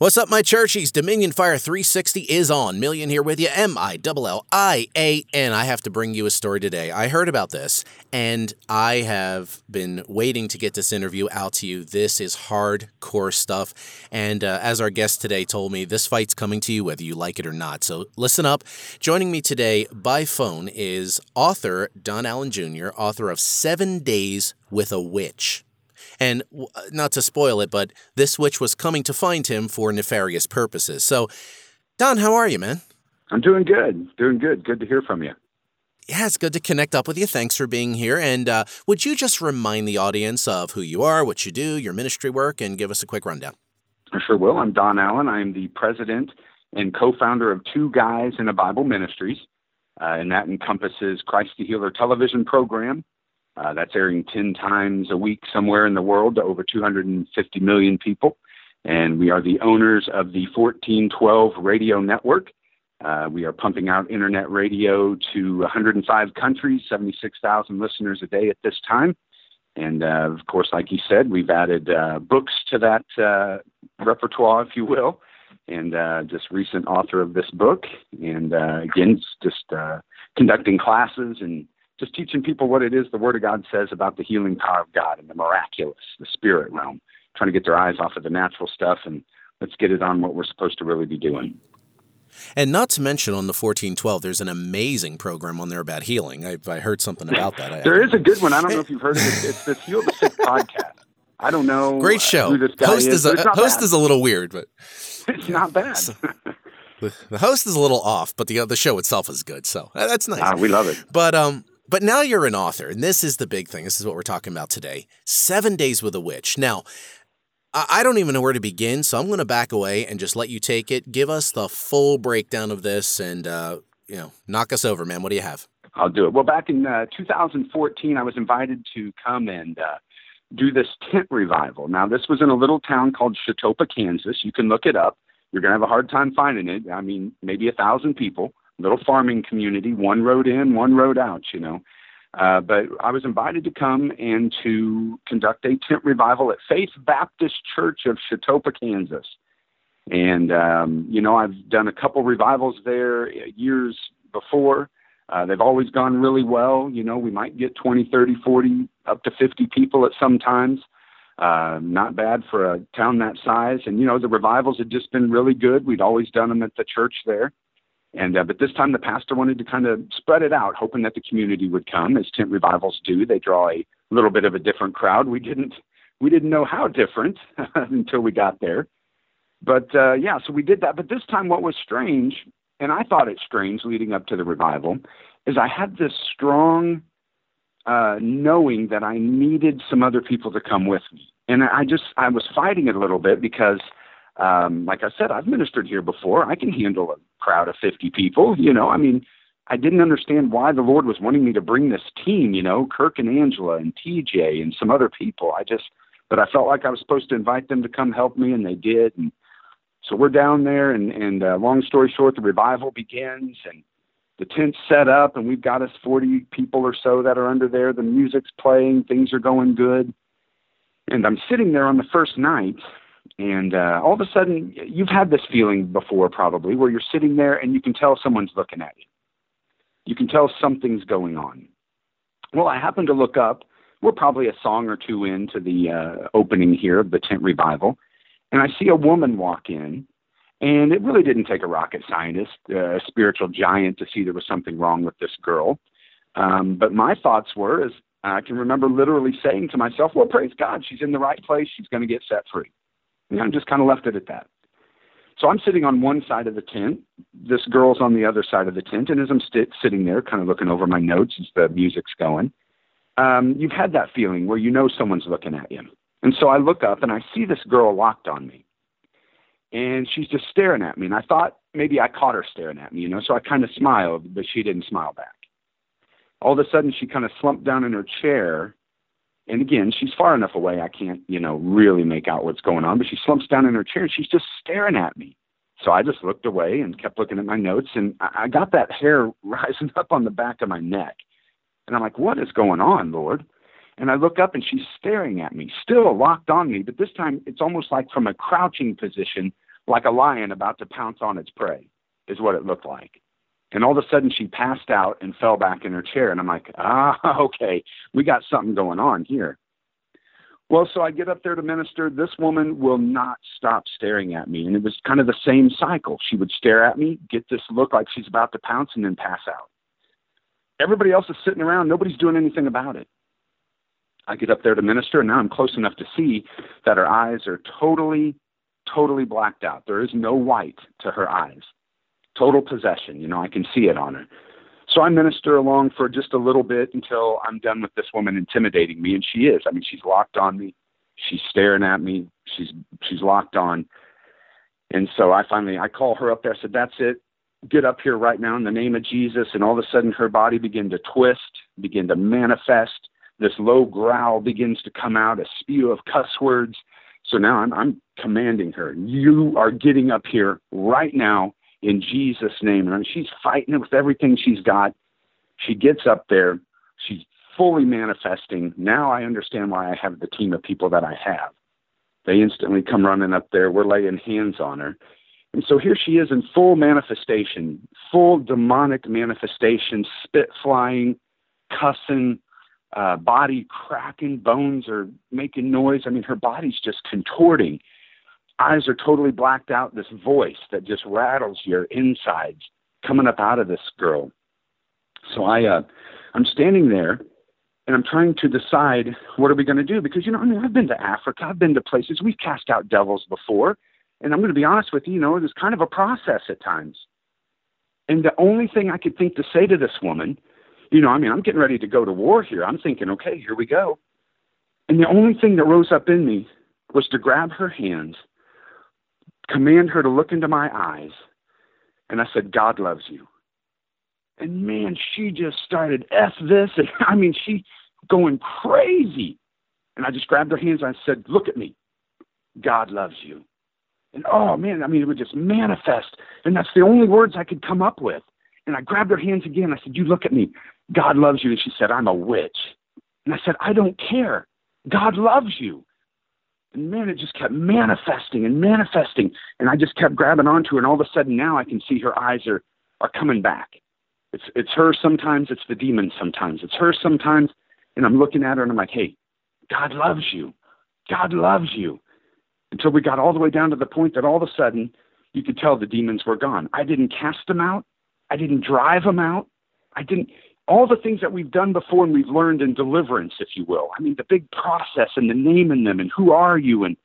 What's up, my churchies? Dominion Fire 360 is on. Millian here with you. M I L L I A N. I have to bring you a story today. I heard about this and I have been waiting to get this interview out to you. This is hardcore stuff. And uh, as our guest today told me, this fight's coming to you whether you like it or not. So listen up. Joining me today by phone is author Don Allen Jr., author of Seven Days with a Witch. And not to spoil it, but this witch was coming to find him for nefarious purposes. So, Don, how are you, man? I'm doing good. Doing good. Good to hear from you. Yeah, it's good to connect up with you. Thanks for being here. And uh, would you just remind the audience of who you are, what you do, your ministry work, and give us a quick rundown? I sure will. I'm Don Allen. I'm the president and co founder of Two Guys in a Bible Ministries. Uh, and that encompasses Christ the Healer television program, uh, that's airing 10 times a week somewhere in the world to over 250 million people. And we are the owners of the 1412 radio network. Uh, we are pumping out internet radio to 105 countries, 76,000 listeners a day at this time. And uh, of course, like you said, we've added uh, books to that uh, repertoire, if you will. And uh, just recent author of this book. And again, just conducting classes and just teaching people what it is the Word of God says about the healing power of God and the miraculous, the spirit realm, trying to get their eyes off of the natural stuff and let's get it on what we're supposed to really be doing. And not to mention on the 1412, there's an amazing program on there about healing. I, I heard something about that. there is a good one. I don't know if you've heard of it. It's the Heal the Sick podcast. I don't know. Great show. host is, is a, host is a little weird, but it's not bad. the host is a little off, but the the show itself is good. So uh, that's nice. Ah, we love it. But um, but now you're an author, and this is the big thing. This is what we're talking about today. Seven Days with a Witch. Now, I don't even know where to begin, so I'm going to back away and just let you take it. Give us the full breakdown of this, and uh, you know, knock us over, man. What do you have? I'll do it. Well, back in uh, 2014, I was invited to come and uh, do this tent revival. Now, this was in a little town called Chetopa, Kansas. You can look it up. You're going to have a hard time finding it. I mean, maybe a thousand people little farming community, one road in, one road out, you know. Uh, but I was invited to come and to conduct a tent revival at Faith Baptist Church of Chautauqua, Kansas. And, um, you know, I've done a couple revivals there years before. Uh, they've always gone really well. You know, we might get 20, 30, 40, up to 50 people at some times. Uh, not bad for a town that size. And, you know, the revivals had just been really good. We'd always done them at the church there. And uh, but this time the pastor wanted to kind of spread it out, hoping that the community would come, as tent revivals do. They draw a little bit of a different crowd. We didn't we didn't know how different until we got there. But uh, yeah, so we did that. But this time, what was strange, and I thought it strange leading up to the revival, is I had this strong uh, knowing that I needed some other people to come with me, and I just I was fighting it a little bit because um, like I said, I've ministered here before. I can handle a crowd of 50 people. You know, I mean, I didn't understand why the Lord was wanting me to bring this team, you know, Kirk and Angela and TJ and some other people. I just, but I felt like I was supposed to invite them to come help me, and they did. And so we're down there, and, and uh, long story short, the revival begins, and the tent's set up, and we've got us 40 people or so that are under there. The music's playing, things are going good. And I'm sitting there on the first night, and uh, all of a sudden, you've had this feeling before, probably, where you're sitting there and you can tell someone's looking at you. You can tell something's going on. Well, I happen to look up. We're probably a song or two into the uh, opening here of the tent revival, and I see a woman walk in. And it really didn't take a rocket scientist, uh, a spiritual giant, to see there was something wrong with this girl. Um, but my thoughts were, as I can remember literally saying to myself, "Well, praise God, she's in the right place. She's going to get set free." And I just kind of left it at that. So I'm sitting on one side of the tent. This girl's on the other side of the tent. And as I'm st- sitting there, kind of looking over my notes as the music's going, um, you've had that feeling where you know someone's looking at you. And so I look up and I see this girl locked on me. And she's just staring at me. And I thought maybe I caught her staring at me, you know, so I kind of smiled, but she didn't smile back. All of a sudden, she kind of slumped down in her chair and again, she's far enough away I can't, you know, really make out what's going on. But she slumps down in her chair and she's just staring at me. So I just looked away and kept looking at my notes, and I got that hair rising up on the back of my neck. And I'm like, what is going on, Lord? And I look up and she's staring at me, still locked on me, but this time it's almost like from a crouching position, like a lion about to pounce on its prey, is what it looked like. And all of a sudden, she passed out and fell back in her chair. And I'm like, ah, okay, we got something going on here. Well, so I get up there to minister. This woman will not stop staring at me. And it was kind of the same cycle. She would stare at me, get this look like she's about to pounce, and then pass out. Everybody else is sitting around. Nobody's doing anything about it. I get up there to minister, and now I'm close enough to see that her eyes are totally, totally blacked out. There is no white to her eyes. Total possession. You know, I can see it on her. So I minister along for just a little bit until I'm done with this woman intimidating me, and she is. I mean, she's locked on me. She's staring at me. She's she's locked on. And so I finally I call her up there. I said, "That's it. Get up here right now in the name of Jesus." And all of a sudden, her body began to twist, begin to manifest. This low growl begins to come out, a spew of cuss words. So now I'm, I'm commanding her, "You are getting up here right now in Jesus' name. And she's fighting it with everything she's got. She gets up there. She's fully manifesting. Now I understand why I have the team of people that I have. They instantly come running up there. We're laying hands on her. And so here she is in full manifestation, full demonic manifestation, spit flying, cussing, uh, body cracking, bones are making noise. I mean, her body's just contorting eyes are totally blacked out, this voice that just rattles your insides coming up out of this girl. So I, uh, I'm standing there and I'm trying to decide what are we going to do because you know I mean I've been to Africa, I've been to places we've cast out devils before, and I'm going to be honest with you, you know it was kind of a process at times. And the only thing I could think to say to this woman, you know, I mean I'm getting ready to go to war here. I'm thinking, okay, here we go. And the only thing that rose up in me was to grab her hands command her to look into my eyes. And I said, God loves you. And man, she just started F this. And I mean, she going crazy. And I just grabbed her hands and I said, Look at me. God loves you. And oh man, I mean, it would just manifest. And that's the only words I could come up with. And I grabbed her hands again. I said, You look at me. God loves you. And she said, I'm a witch. And I said, I don't care. God loves you. And man, it just kept manifesting and manifesting. And I just kept grabbing onto her. And all of a sudden now I can see her eyes are, are coming back. It's, it's her sometimes, it's the demon sometimes. It's her sometimes. And I'm looking at her and I'm like, hey, God loves you. God loves you. Until we got all the way down to the point that all of a sudden you could tell the demons were gone. I didn't cast them out. I didn't drive them out. I didn't all the things that we've done before and we've learned in deliverance, if you will. I mean, the big process and the naming them and who are you and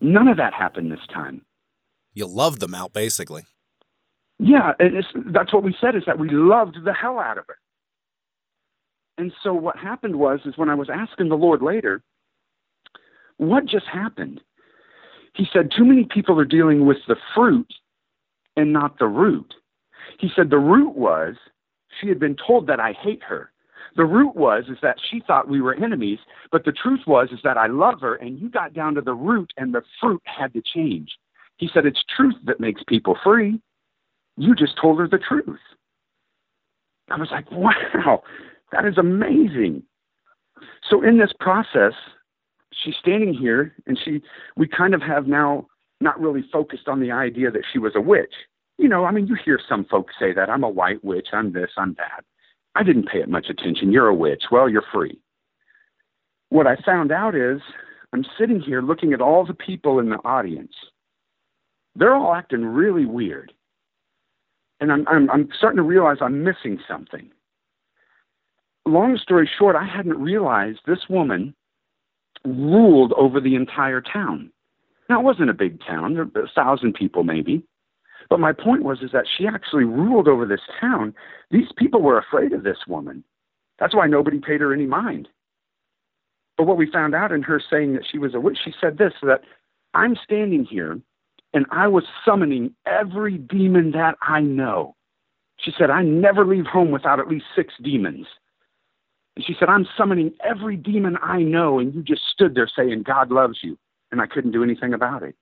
none of that happened this time. You loved them out, basically. Yeah, and that's what we said is that we loved the hell out of it. And so what happened was is when I was asking the Lord later, what just happened? He said, too many people are dealing with the fruit and not the root. He said the root was she had been told that I hate her. The root was is that she thought we were enemies, but the truth was is that I love her and you got down to the root and the fruit had to change. He said it's truth that makes people free. You just told her the truth. I was like, wow, that is amazing. So in this process, she's standing here and she we kind of have now not really focused on the idea that she was a witch you know, I mean, you hear some folks say that I'm a white witch, I'm this, I'm that. I didn't pay it much attention. You're a witch. Well, you're free. What I found out is I'm sitting here looking at all the people in the audience. They're all acting really weird. And I'm, I'm, I'm starting to realize I'm missing something. Long story short, I hadn't realized this woman ruled over the entire town. Now, it wasn't a big town, a thousand people maybe. But my point was is that she actually ruled over this town. These people were afraid of this woman. That's why nobody paid her any mind. But what we found out in her saying that she was a witch, she said this that I'm standing here and I was summoning every demon that I know. She said, I never leave home without at least six demons. And she said, I'm summoning every demon I know, and you just stood there saying, God loves you. And I couldn't do anything about it.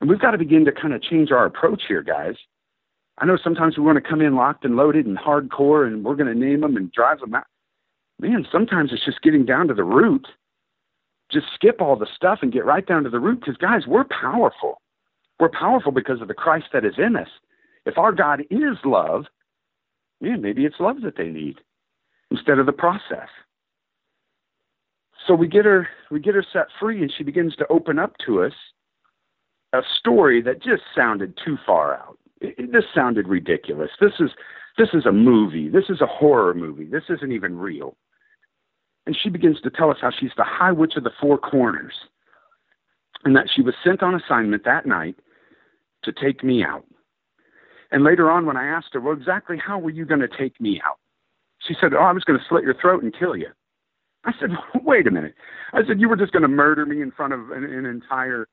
And we've got to begin to kind of change our approach here, guys. I know sometimes we want to come in locked and loaded and hardcore and we're going to name them and drive them out. Man, sometimes it's just getting down to the root. just skip all the stuff and get right down to the root because, guys, we're powerful. We're powerful because of the Christ that is in us. If our God is love, man, maybe it's love that they need instead of the process. So we get her we get her set free and she begins to open up to us a story that just sounded too far out. It, this sounded ridiculous. This is this is a movie. This is a horror movie. This isn't even real. And she begins to tell us how she's the high witch of the four corners and that she was sent on assignment that night to take me out. And later on, when I asked her, well, exactly how were you going to take me out? She said, oh, I was going to slit your throat and kill you. I said, wait a minute. I said, you were just going to murder me in front of an, an entire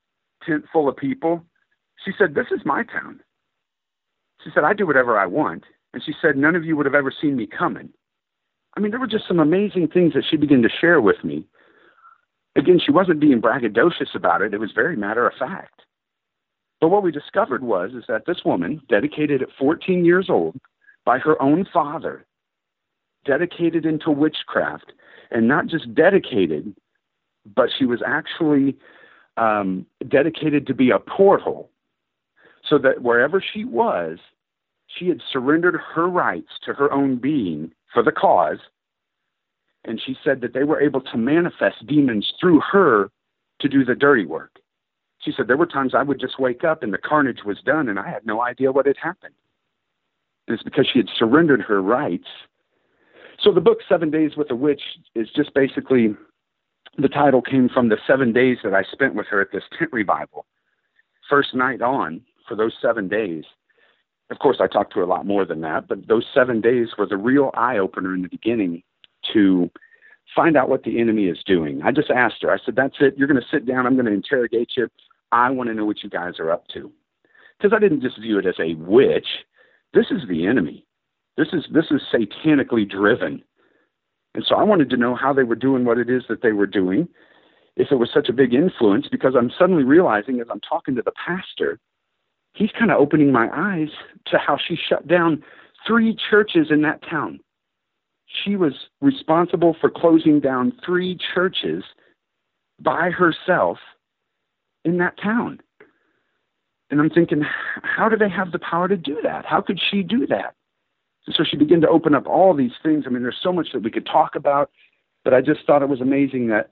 tent full of people? She said, this is my town. She said, I do whatever I want. And she said, none of you would have ever seen me coming. I mean, there were just some amazing things that she began to share with me. Again, she wasn't being braggadocious about it. It was very matter of fact. But what we discovered was is that this woman, dedicated at 14 years old by her own father, dedicated into witchcraft, and not just dedicated, but she was actually um, dedicated to be a portal so that wherever she was, she had surrendered her rights to her own being for the cause. And she said that they were able to manifest demons through her to do the dirty work. She said there were times I would just wake up and the carnage was done and I had no idea what had happened. And it's because she had surrendered her rights. So the book Seven Days with a Witch is just basically the title came from the seven days that I spent with her at this tent revival. First night on for those seven days. Of course, I talked to her a lot more than that, but those seven days were the real eye opener in the beginning to find out what the enemy is doing. I just asked her, I said, That's it. You're going to sit down. I'm going to interrogate you. I want to know what you guys are up to. Because I didn't just view it as a witch. This is the enemy. This is this is satanically driven. And so I wanted to know how they were doing what it is that they were doing, if it was such a big influence, because I'm suddenly realizing as I'm talking to the pastor, he's kind of opening my eyes to how she shut down three churches in that town. She was responsible for closing down three churches by herself in that town. And I'm thinking, how do they have the power to do that? How could she do that? So she began to open up all these things. I mean, there's so much that we could talk about, but I just thought it was amazing that,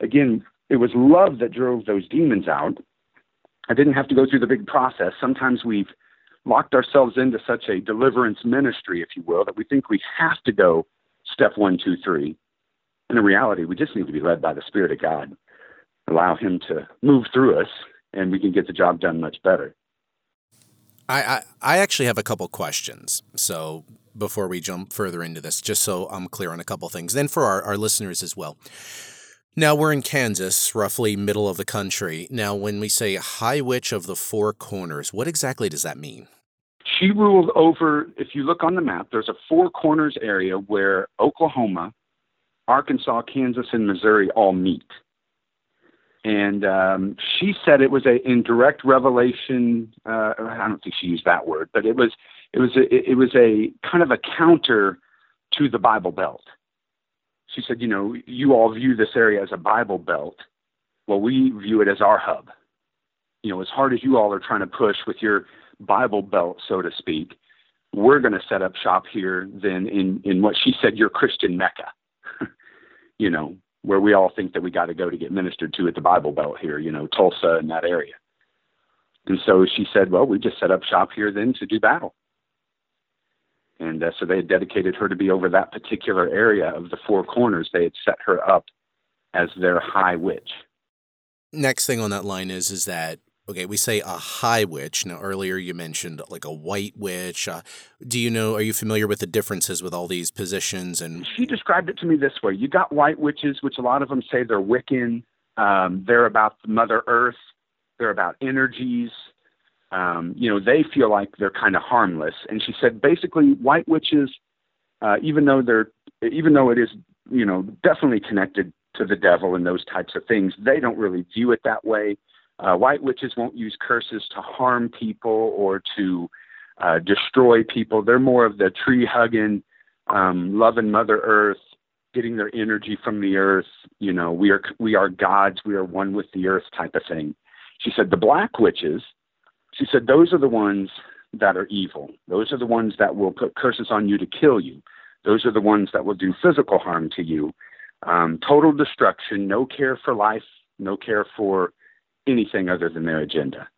again, it was love that drove those demons out. I didn't have to go through the big process. Sometimes we've locked ourselves into such a deliverance ministry, if you will, that we think we have to go step one, two, three. And in reality, we just need to be led by the Spirit of God allow him to move through us and we can get the job done much better. I, I, actually have a couple questions. So before we jump further into this, just so I'm clear on a couple things, then for our, our listeners as well. Now we're in Kansas, roughly middle of the country. Now, when we say High Witch of the Four Corners, what exactly does that mean? She ruled over, if you look on the map, there's a Four Corners area where Oklahoma, Arkansas, Kansas, and Missouri all meet and um, she said it was a in direct revelation. Uh, I don't think she used that word, but it was it was a, it was a kind of a counter to the Bible Belt. She said, you know, you all view this area as a Bible Belt. Well, we view it as our hub. You know, as hard as you all are trying to push with your Bible Belt, so to speak, we're going to set up shop here. Then in in what she said, your Christian Mecca. you know, where we all think that we got to go to get ministered to at the Bible Belt here, you know, Tulsa and that area. And so she said, well, we just set up shop here then to do battle. And uh, so they had dedicated her to be over that particular area of the four corners. They had set her up as their high witch. Next thing on that line is is that Okay, we say a high witch. Now, earlier you mentioned like a white witch. Uh, do you know, are you familiar with the differences with all these positions? And She described it to me this way You got white witches, which a lot of them say they're Wiccan, um, they're about the Mother Earth, they're about energies. Um, you know, they feel like they're kind of harmless. And she said basically, white witches, uh, even though they're, even though it is, you know, definitely connected to the devil and those types of things, they don't really view it that way uh, white witches won't use curses to harm people or to uh, destroy people. They're more of the tree hugging, um, loving Mother Earth, getting their energy from the earth. You know, we are we are gods. We are one with the earth, type of thing. She said the black witches. She said those are the ones that are evil. Those are the ones that will put curses on you to kill you. Those are the ones that will do physical harm to you. Um, total destruction, no care for life, no care for anything other than their agenda.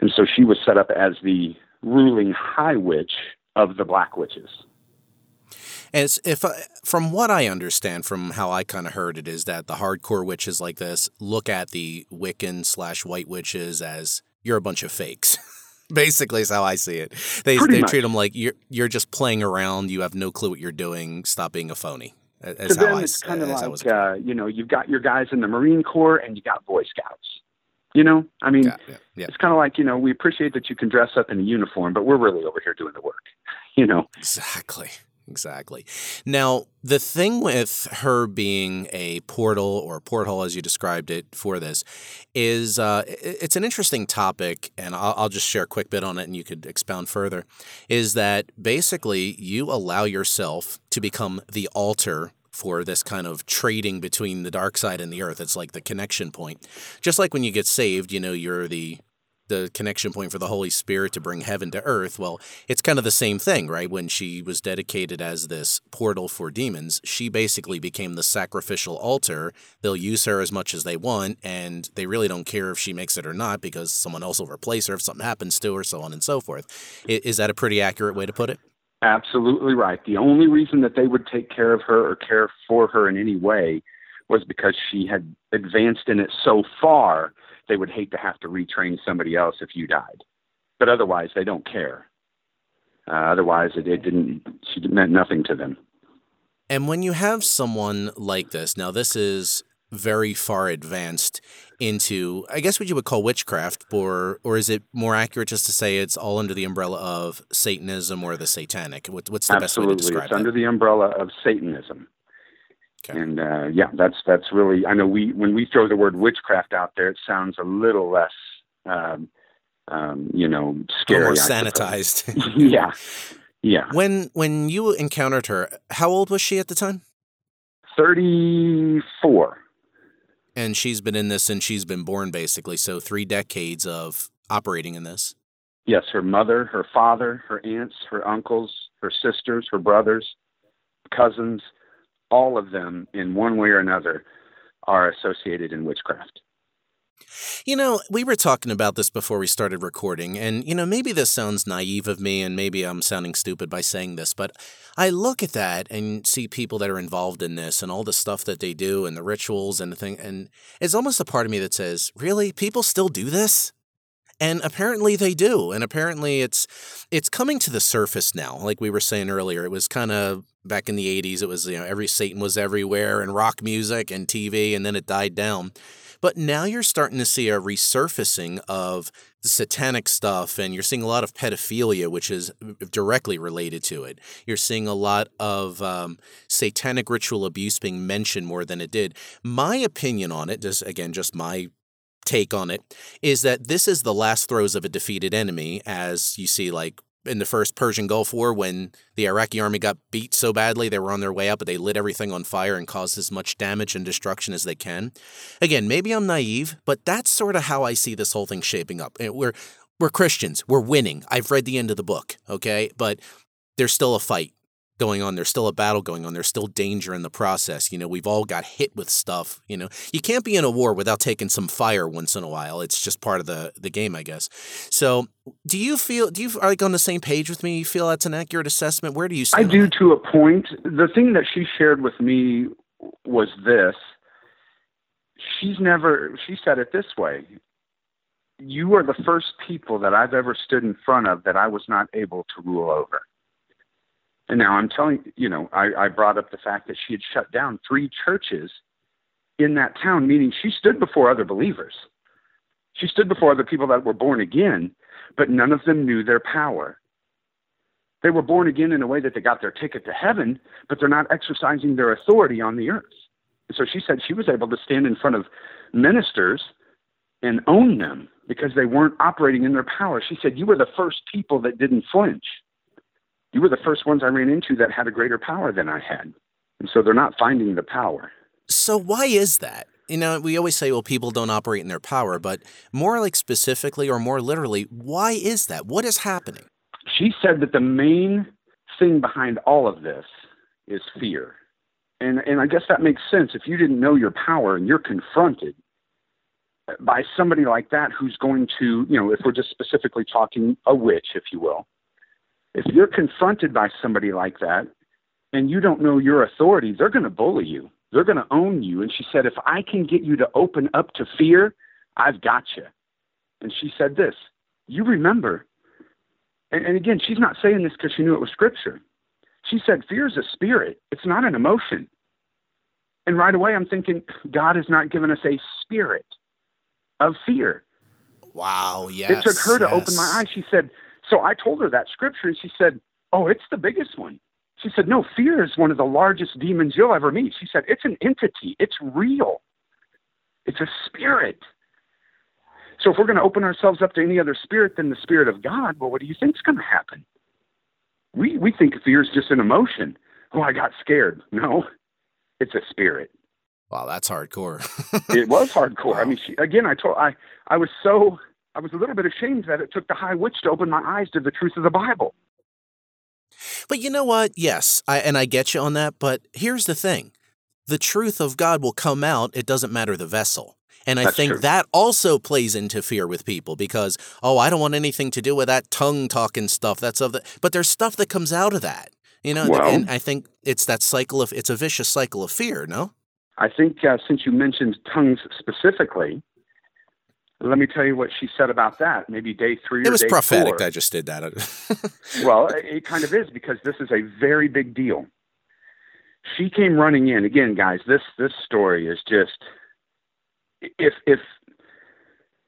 And so she was set up as the ruling high witch of the black witches. As if I, from what I understand, from how I kind of heard it, is that the hardcore witches like this look at the Wiccan slash white witches as you're a bunch of fakes. Basically, is how I see it. They Pretty they much. treat them like you're you're just playing around. You have no clue what you're doing. Stop being a phony. To them, I, it's kind of as I was like uh, you know, you've got your guys in the Marine Corps and you got Boy Scouts. You know, I mean, yeah, yeah, yeah. it's kind of like you know, we appreciate that you can dress up in a uniform, but we're really over here doing the work. You know, Exactly. Exactly. Now, the thing with her being a portal or porthole, as you described it for this, is uh, it's an interesting topic, and I'll, I'll just share a quick bit on it and you could expound further. Is that basically you allow yourself to become the altar for this kind of trading between the dark side and the earth. It's like the connection point. Just like when you get saved, you know, you're the the connection point for the Holy Spirit to bring heaven to earth. Well, it's kind of the same thing, right? When she was dedicated as this portal for demons, she basically became the sacrificial altar. They'll use her as much as they want, and they really don't care if she makes it or not because someone else will replace her if something happens to her, so on and so forth. Is that a pretty accurate way to put it? absolutely right. The only reason that they would take care of her or care for her in any way was because she had advanced in it so far. They would hate to have to retrain somebody else if you died, but otherwise they don't care. Uh, otherwise, it, it didn't. She meant nothing to them. And when you have someone like this, now this is very far advanced into, I guess what you would call witchcraft, or or is it more accurate just to say it's all under the umbrella of Satanism or the Satanic? What, what's the best way to Absolutely, describe it's that? under the umbrella of Satanism. Okay. And uh, yeah, that's that's really. I know we when we throw the word witchcraft out there, it sounds a little less, um, um, you know, scary. more sanitized. yeah, yeah. when when you encountered her, how old was she at the time? Thirty-four. And she's been in this since she's been born, basically. So three decades of operating in this. Yes, her mother, her father, her aunts, her uncles, her sisters, her brothers, cousins, all of them, in one way or another, are associated in witchcraft. You know, we were talking about this before we started recording, and, you know, maybe this sounds naive of me, and maybe I'm sounding stupid by saying this, but I look at that and see people that are involved in this and all the stuff that they do and the rituals and the thing, and it's almost a part of me that says, really? People still do this? And apparently they do. And apparently it's it's coming to the surface now. Like we were saying earlier, it was kind of back in the 80s, it was, you know, every Satan was everywhere and rock music and TV, and then it died down. But now you're starting to see a resurfacing of satanic stuff, and you're seeing a lot of pedophilia, which is directly related to it. You're seeing a lot of um, satanic ritual abuse being mentioned more than it did. My opinion on it, just again, just my take on it, is that this is the last throes of a defeated enemy, as you see, like in the first Persian Gulf War when the Iraqi army got beat so badly they were on their way out, but they lit everything on fire and caused as much damage and destruction as they can. Again, maybe I'm naive, but that's sort of how I see this whole thing shaping up. Eh, we're we're Christians. We're winning. I've read the end of the book, okay? But there's still a fight going on. There's still a battle going on. There's still danger in the process. You know, we've all got hit with stuff. You know, you can't be in a war without taking some fire once in a while. It's just part of the the game, I guess. So, do you feel? Do you are like on the same page with me? You feel that's an accurate assessment? Where do you? I do that? to a point. The thing that she shared with me was this. She's never, she said it this way You are the first people that I've ever stood in front of that I was not able to rule over. And now I'm telling you know, I, I brought up the fact that she had shut down three churches in that town, meaning she stood before other believers. She stood before other people that were born again, but none of them knew their power. They were born again in a way that they got their ticket to heaven, but they're not exercising their authority on the earth. So she said she was able to stand in front of ministers and own them because they weren't operating in their power. She said, You were the first people that didn't flinch. You were the first ones I ran into that had a greater power than I had. And so they're not finding the power. So why is that? You know, we always say, well, people don't operate in their power, but more like specifically or more literally, why is that? What is happening? She said that the main thing behind all of this is fear. And and I guess that makes sense. If you didn't know your power and you're confronted by somebody like that who's going to, you know, if we're just specifically talking a witch, if you will, if you're confronted by somebody like that and you don't know your authority, they're going to bully you. They're going to own you. And she said, if I can get you to open up to fear, I've got you. And she said this, you remember, and, and again, she's not saying this because she knew it was scripture. She said, fear is a spirit. It's not an emotion. And right away, I'm thinking, God has not given us a spirit of fear. Wow, yes. It took her to yes. open my eyes. She said, so I told her that scripture, and she said, oh, it's the biggest one. She said, no, fear is one of the largest demons you'll ever meet. She said, it's an entity, it's real, it's a spirit. So if we're going to open ourselves up to any other spirit than the spirit of God, well, what do you think is going to happen? We, we think fear is just an emotion. Oh, I got scared. No, it's a spirit. Wow, that's hardcore. it was hardcore. Wow. I mean, she, again, I told I I was so I was a little bit ashamed that it took the high witch to open my eyes to the truth of the Bible. But you know what? Yes, I, and I get you on that. But here's the thing the truth of God will come out. It doesn't matter the vessel. And I That's think true. that also plays into fear with people because, oh, I don't want anything to do with that tongue talking stuff. That's of the, but there's stuff that comes out of that, you know. Well- and I think it's that cycle of, it's a vicious cycle of fear. No. I think uh, since you mentioned tongues specifically, let me tell you what she said about that. Maybe day three. It was prophetic. Four. I just did that. well, it kind of is because this is a very big deal. She came running in again, guys. This this story is just if if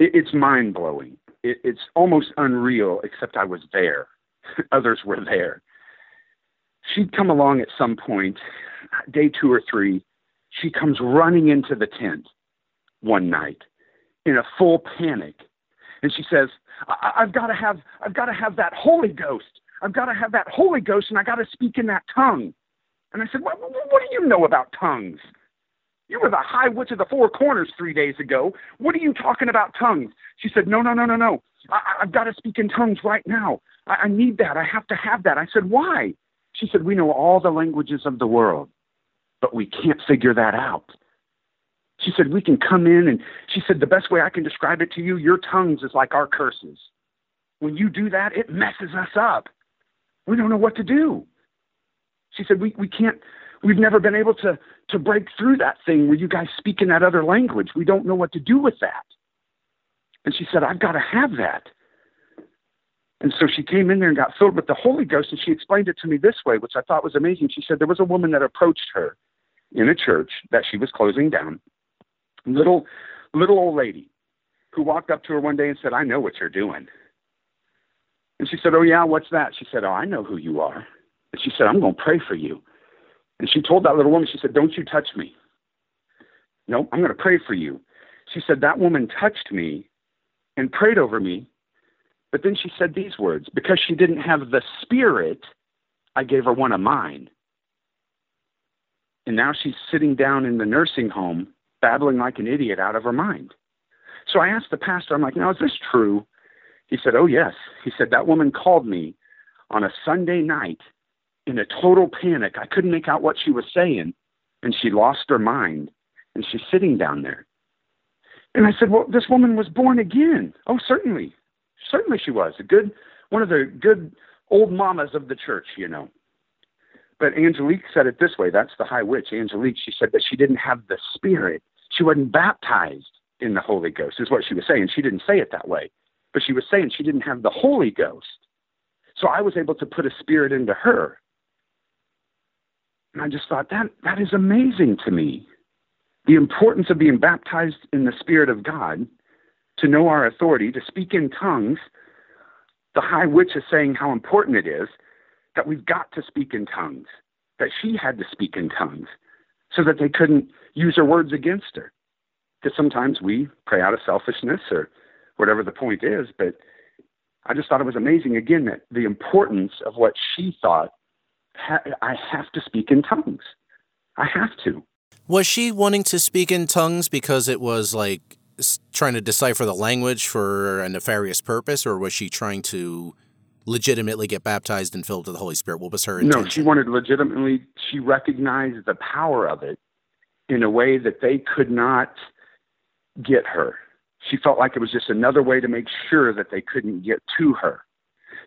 it's mind blowing. It, it's almost unreal. Except I was there. Others were there. She'd come along at some point, day two or three. She comes running into the tent one night in a full panic, and she says, I- "I've got to have, I've got to have that Holy Ghost. I've got to have that Holy Ghost, and I got to speak in that tongue." And I said, "What, what, do you know about tongues? You were the high witch of the four corners three days ago. What are you talking about tongues?" She said, "No, no, no, no, no. I- I've got to speak in tongues right now. I, I need that. I have to have that." I said, "Why?" She said, "We know all the languages of the world, but we can't figure that out." She said, We can come in, and she said, The best way I can describe it to you, your tongues is like our curses. When you do that, it messes us up. We don't know what to do. She said, We, we can't, we've never been able to, to break through that thing where you guys speak in that other language. We don't know what to do with that. And she said, I've got to have that. And so she came in there and got filled with the Holy Ghost, and she explained it to me this way, which I thought was amazing. She said there was a woman that approached her in a church that she was closing down little little old lady who walked up to her one day and said, I know what you're doing. And she said, Oh yeah, what's that? She said, Oh, I know who you are. And she said, I'm gonna pray for you. And she told that little woman, she said, Don't you touch me. No, I'm gonna pray for you. She said, That woman touched me and prayed over me. But then she said these words, because she didn't have the spirit, I gave her one of mine. And now she's sitting down in the nursing home babbling like an idiot out of her mind. So I asked the pastor, I'm like, now, is this true? He said, oh, yes. He said, that woman called me on a Sunday night in a total panic. I couldn't make out what she was saying, and she lost her mind, and she's sitting down there. And I said, well, this woman was born again. Oh, certainly. Certainly she was. A good, one of the good old mamas of the church, you know. But Angelique said it this way. That's the high witch, Angelique. She said that she didn't have the spirit. She wasn't baptized in the Holy Ghost, is what she was saying. She didn't say it that way, but she was saying she didn't have the Holy Ghost. So I was able to put a spirit into her. And I just thought that that is amazing to me. The importance of being baptized in the Spirit of God, to know our authority, to speak in tongues. The high witch is saying how important it is that we've got to speak in tongues, that she had to speak in tongues so that they couldn't use her words against her. Because sometimes we pray out of selfishness or whatever the point is, but I just thought it was amazing again that the importance of what she thought I have to speak in tongues. I have to. Was she wanting to speak in tongues because it was like trying to decipher the language for a nefarious purpose, or was she trying to legitimately get baptized and filled with the Holy Spirit? What was her intention? No, she wanted legitimately, she recognized the power of it in a way that they could not get her. She felt like it was just another way to make sure that they couldn't get to her.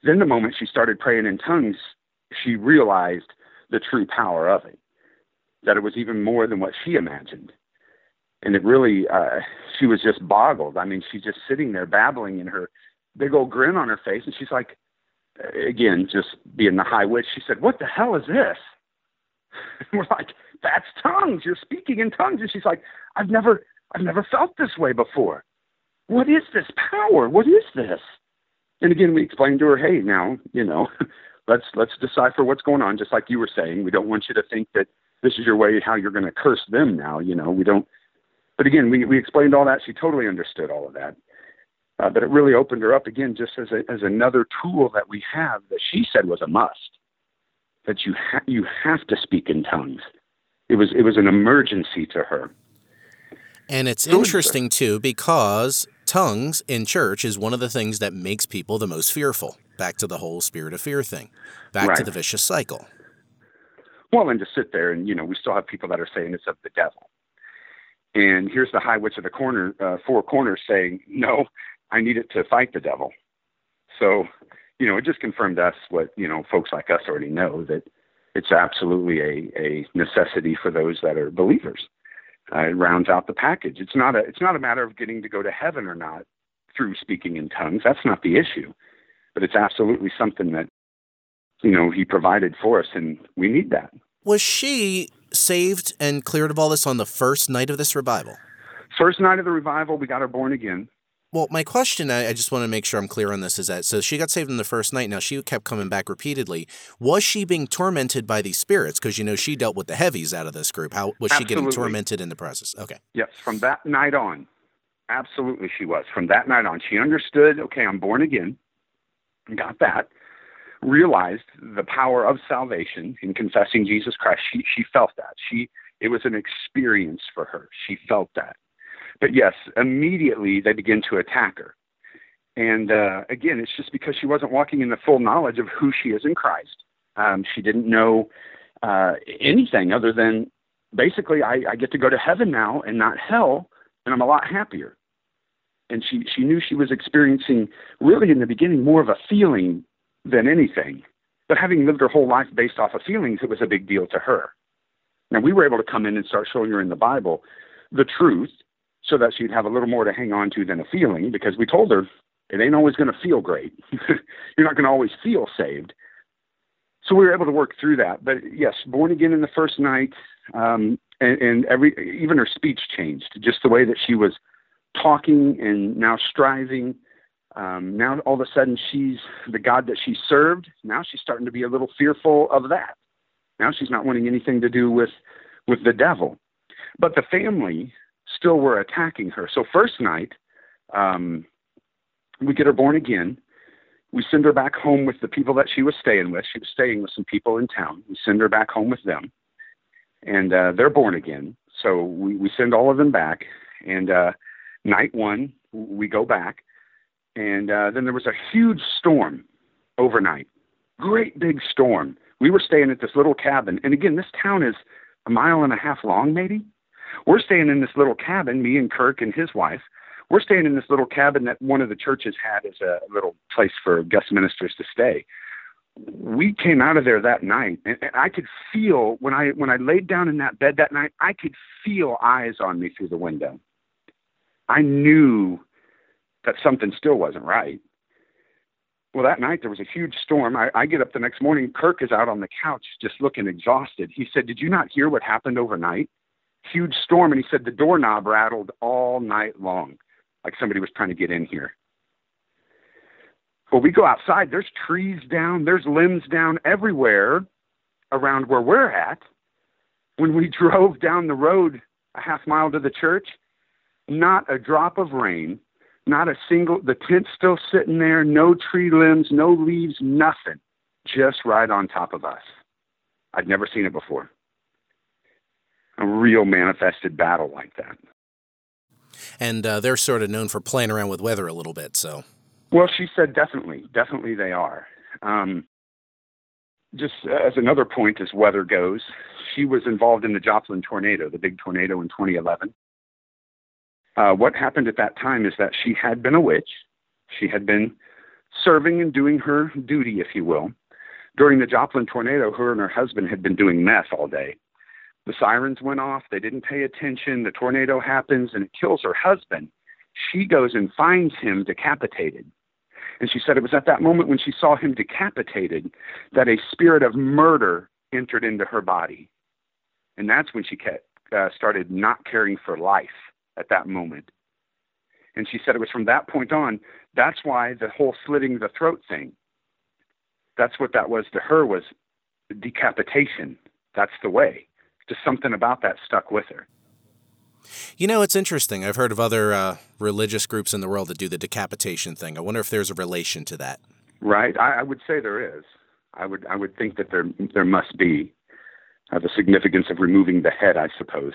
Then, the moment she started praying in tongues, she realized the true power of it, that it was even more than what she imagined. And it really, uh, she was just boggled. I mean, she's just sitting there babbling in her big old grin on her face, and she's like, again, just being the high witch, she said, What the hell is this? And we're like, That's tongues. You're speaking in tongues. And she's like, I've never I've never felt this way before. What is this power? What is this? And again, we explained to her, hey, now, you know, let's let's decipher what's going on, just like you were saying. We don't want you to think that this is your way how you're going to curse them now, you know. We don't but again, we, we explained all that. She totally understood all of that. Uh, but it really opened her up again, just as a, as another tool that we have that she said was a must. That you ha- you have to speak in tongues. It was it was an emergency to her. And it's interesting too because tongues in church is one of the things that makes people the most fearful. Back to the whole spirit of fear thing. Back right. to the vicious cycle. Well, and to sit there and you know we still have people that are saying it's of the devil. And here's the high witch of the corner, uh, four corners saying, no, I need it to fight the devil. So, you know, it just confirmed us what, you know, folks like us already know that it's absolutely a, a necessity for those that are believers. Uh, it rounds out the package. It's not a, it's not a matter of getting to go to heaven or not through speaking in tongues. That's not the issue, but it's absolutely something that, you know, he provided for us and we need that. Was she saved and cleared of all this on the first night of this revival? First night of the revival, we got her born again. Well, my question, I, I just want to make sure I'm clear on this, is that so she got saved in the first night. Now she kept coming back repeatedly. Was she being tormented by these spirits? Because you know she dealt with the heavies out of this group. How was Absolutely. she getting tormented in the process? Okay. Yes, from that night on, absolutely she was. From that night on, she understood. Okay, I'm born again. Got that realized the power of salvation in confessing Jesus Christ. She she felt that. She it was an experience for her. She felt that. But yes, immediately they begin to attack her. And uh, again, it's just because she wasn't walking in the full knowledge of who she is in Christ. Um, she didn't know uh, anything other than basically, I, I get to go to heaven now and not hell, and I'm a lot happier. And she she knew she was experiencing really in the beginning more of a feeling than anything. But having lived her whole life based off of feelings, it was a big deal to her. Now, we were able to come in and start showing her in the Bible the truth so that she'd have a little more to hang on to than a feeling because we told her it ain't always going to feel great. You're not going to always feel saved. So we were able to work through that. But yes, born again in the first night, um, and, and every even her speech changed, just the way that she was talking and now striving um, now all of a sudden she's the God that she served. Now she's starting to be a little fearful of that. Now she's not wanting anything to do with with the devil. But the family still were attacking her. So first night, um, we get her born again. We send her back home with the people that she was staying with. She was staying with some people in town. We send her back home with them, and uh, they're born again. So we, we send all of them back. And uh, night one, we go back and uh, then there was a huge storm overnight. Great big storm. We were staying at this little cabin. And again, this town is a mile and a half long, maybe. We're staying in this little cabin, me and Kirk and his wife. We're staying in this little cabin that one of the churches had as a little place for guest ministers to stay. We came out of there that night, and, and I could feel when I when I laid down in that bed that night. I could feel eyes on me through the window. I knew that something still wasn't right. Well, that night there was a huge storm. I, I get up the next morning. Kirk is out on the couch just looking exhausted. He said, Did you not hear what happened overnight? Huge storm. And he said, The doorknob rattled all night long, like somebody was trying to get in here. Well, we go outside. There's trees down, there's limbs down everywhere around where we're at. When we drove down the road a half mile to the church, not a drop of rain not a single, the tent's still sitting there, no tree limbs, no leaves, nothing, just right on top of us. I'd never seen it before. A real manifested battle like that. And uh, they're sort of known for playing around with weather a little bit, so. Well, she said definitely, definitely they are. Um, just as another point as weather goes, she was involved in the Joplin tornado, the big tornado in 2011. Uh, what happened at that time is that she had been a witch. She had been serving and doing her duty, if you will. During the Joplin tornado, her and her husband had been doing meth all day. The sirens went off. They didn't pay attention. The tornado happens and it kills her husband. She goes and finds him decapitated. And she said it was at that moment when she saw him decapitated that a spirit of murder entered into her body. And that's when she kept, uh, started not caring for life at that moment. And she said it was from that point on, that's why the whole slitting the throat thing, that's what that was to her was decapitation. That's the way. Just something about that stuck with her. You know, it's interesting. I've heard of other uh, religious groups in the world that do the decapitation thing. I wonder if there's a relation to that. Right. I, I would say there is. I would. I would think that there there must be uh, the significance of removing the head. I suppose.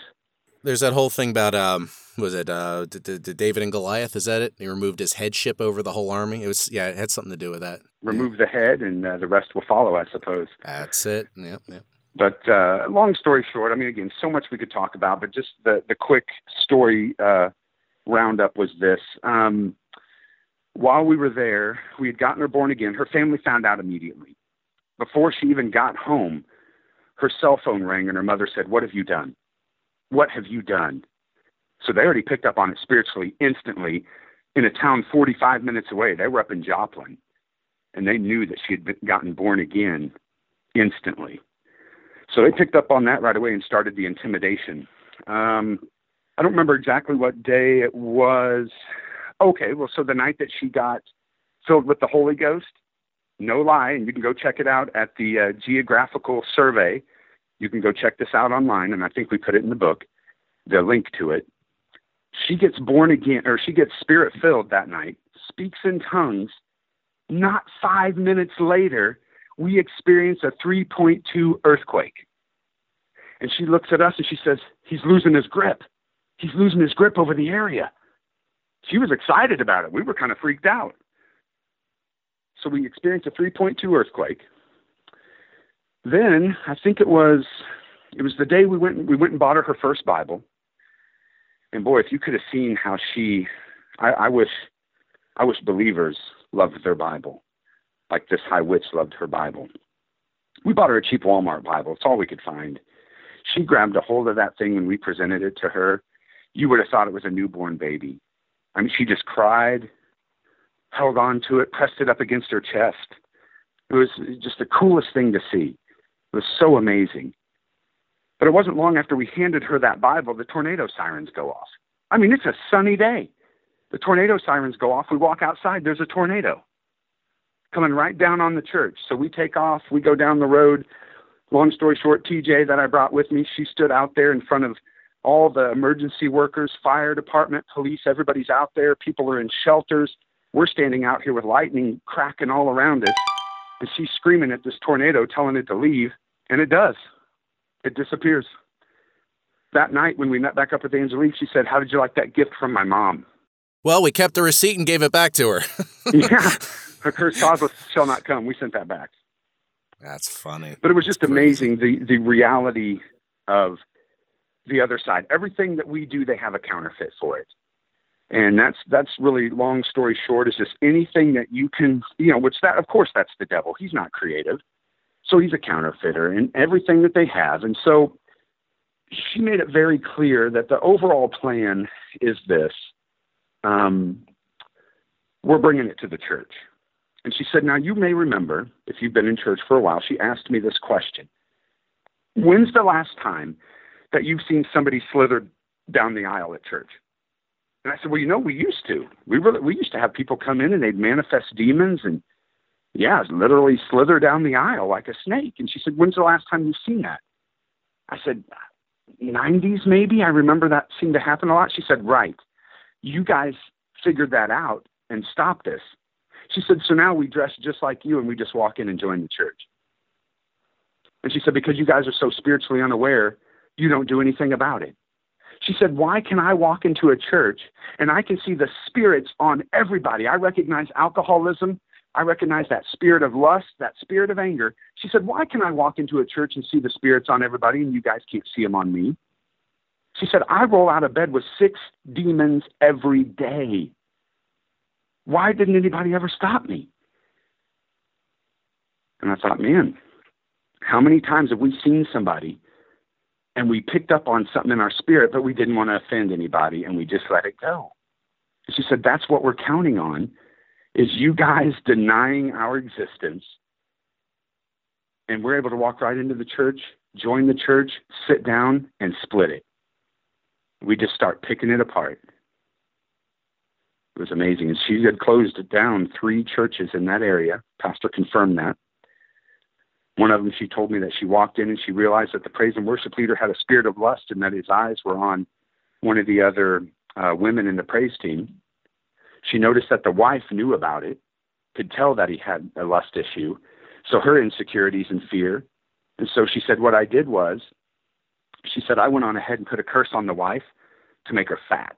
There's that whole thing about um, was it uh, d- d- David and Goliath? Is that it? He removed his headship over the whole army. It was yeah, it had something to do with that. Remove yeah. the head, and uh, the rest will follow. I suppose. That's it. Yep. Yep. But uh, long story short, I mean, again, so much we could talk about, but just the the quick story uh, roundup was this. Um, while we were there, we had gotten her born again. Her family found out immediately. Before she even got home, her cell phone rang and her mother said, What have you done? What have you done? So they already picked up on it spiritually instantly in a town 45 minutes away. They were up in Joplin and they knew that she had been, gotten born again instantly. So they picked up on that right away and started the intimidation. Um, I don't remember exactly what day it was. Okay, well, so the night that she got filled with the Holy Ghost, no lie, and you can go check it out at the uh, Geographical Survey. You can go check this out online, and I think we put it in the book, the link to it. She gets born again, or she gets spirit filled that night, speaks in tongues. Not five minutes later, we experienced a 3.2 earthquake. And she looks at us and she says, He's losing his grip. He's losing his grip over the area. She was excited about it. We were kind of freaked out. So we experienced a 3.2 earthquake. Then I think it was it was the day we went we went and bought her her first Bible. And boy, if you could have seen how she I, I wish I wish believers loved their Bible like this high witch loved her Bible. We bought her a cheap Walmart Bible. It's all we could find. She grabbed a hold of that thing when we presented it to her. You would have thought it was a newborn baby. I mean, she just cried, held on to it, pressed it up against her chest. It was just the coolest thing to see. It was so amazing. But it wasn't long after we handed her that Bible, the tornado sirens go off. I mean, it's a sunny day. The tornado sirens go off. We walk outside, there's a tornado coming right down on the church. So we take off, we go down the road. Long story short, TJ that I brought with me, she stood out there in front of all the emergency workers, fire department, police, everybody's out there. People are in shelters. We're standing out here with lightning cracking all around us. And she's screaming at this tornado, telling it to leave. And it does. It disappears. That night, when we met back up with Angelique, she said, How did you like that gift from my mom? Well, we kept the receipt and gave it back to her. yeah her curse causeless shall not come. We sent that back. That's funny. But it was just amazing the the reality of the other side. Everything that we do, they have a counterfeit for it. And that's that's really long story short is just anything that you can you know, which that of course that's the devil. He's not creative. So he's a counterfeiter in everything that they have. And so she made it very clear that the overall plan is this. Um, we're bringing it to the church. And she said, Now you may remember, if you've been in church for a while, she asked me this question When's the last time that you've seen somebody slither down the aisle at church? And I said, Well, you know, we used to. We really, we used to have people come in and they'd manifest demons and, yeah, literally slither down the aisle like a snake. And she said, When's the last time you've seen that? I said, 90s maybe. I remember that seemed to happen a lot. She said, Right. You guys figured that out and stopped this. She said, So now we dress just like you and we just walk in and join the church. And she said, Because you guys are so spiritually unaware, you don't do anything about it. She said, Why can I walk into a church and I can see the spirits on everybody? I recognize alcoholism. I recognize that spirit of lust, that spirit of anger. She said, Why can I walk into a church and see the spirits on everybody and you guys can't see them on me? She said, I roll out of bed with six demons every day. Why didn't anybody ever stop me? And I thought, man, how many times have we seen somebody and we picked up on something in our spirit, but we didn't want to offend anybody and we just let it go? And she said, that's what we're counting on is you guys denying our existence and we're able to walk right into the church, join the church, sit down, and split it. We just start picking it apart. It was amazing. And she had closed down three churches in that area. Pastor confirmed that. One of them, she told me that she walked in and she realized that the praise and worship leader had a spirit of lust and that his eyes were on one of the other uh, women in the praise team. She noticed that the wife knew about it, could tell that he had a lust issue. So her insecurities and fear. And so she said, What I did was, she said, I went on ahead and put a curse on the wife to make her fat.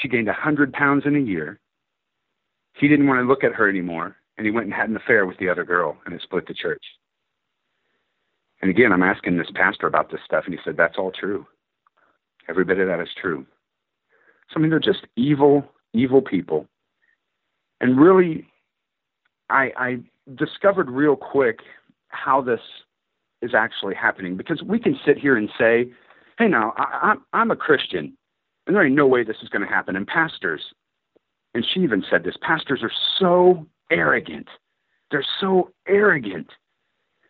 She gained a 100 pounds in a year. He didn't want to look at her anymore, and he went and had an affair with the other girl, and it split the church. And again, I'm asking this pastor about this stuff, and he said, That's all true. Every bit of that is true. So, I mean, they're just evil, evil people. And really, I, I discovered real quick how this is actually happening because we can sit here and say, Hey, now, I, I'm, I'm a Christian, and there ain't no way this is going to happen. And pastors, and she even said this pastors are so arrogant. They're so arrogant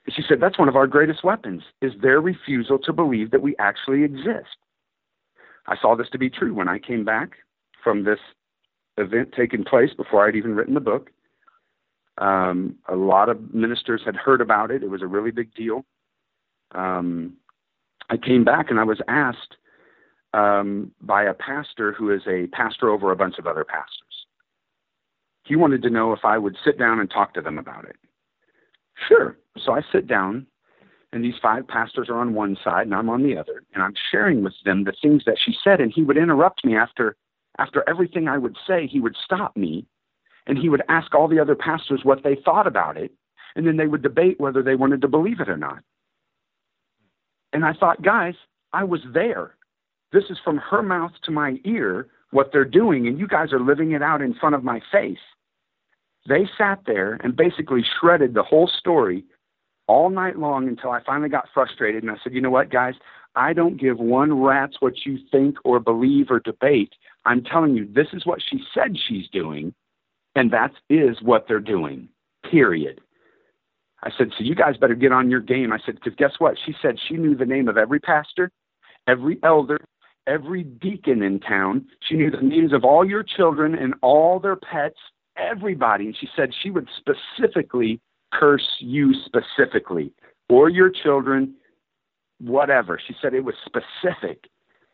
she said, that's one of our greatest weapons, is their refusal to believe that we actually exist. I saw this to be true when I came back from this event taking place before I'd even written the book. Um, a lot of ministers had heard about it. It was a really big deal. Um, I came back and I was asked um, by a pastor who is a pastor over a bunch of other pastors. He wanted to know if I would sit down and talk to them about it. Sure. So I sit down, and these five pastors are on one side, and I'm on the other, and I'm sharing with them the things that she said, and he would interrupt me after after everything I would say. He would stop me, and he would ask all the other pastors what they thought about it, and then they would debate whether they wanted to believe it or not. And I thought, guys, I was there. This is from her mouth to my ear what they're doing, and you guys are living it out in front of my face. They sat there and basically shredded the whole story all night long until I finally got frustrated. And I said, you know what, guys? I don't give one rat's what you think or believe or debate. I'm telling you, this is what she said she's doing, and that is what they're doing, period. I said, so you guys better get on your game. I said, because guess what? She said she knew the name of every pastor, every elder, every deacon in town. She knew the names of all your children and all their pets everybody. And she said she would specifically curse you specifically or your children, whatever. She said it was specific.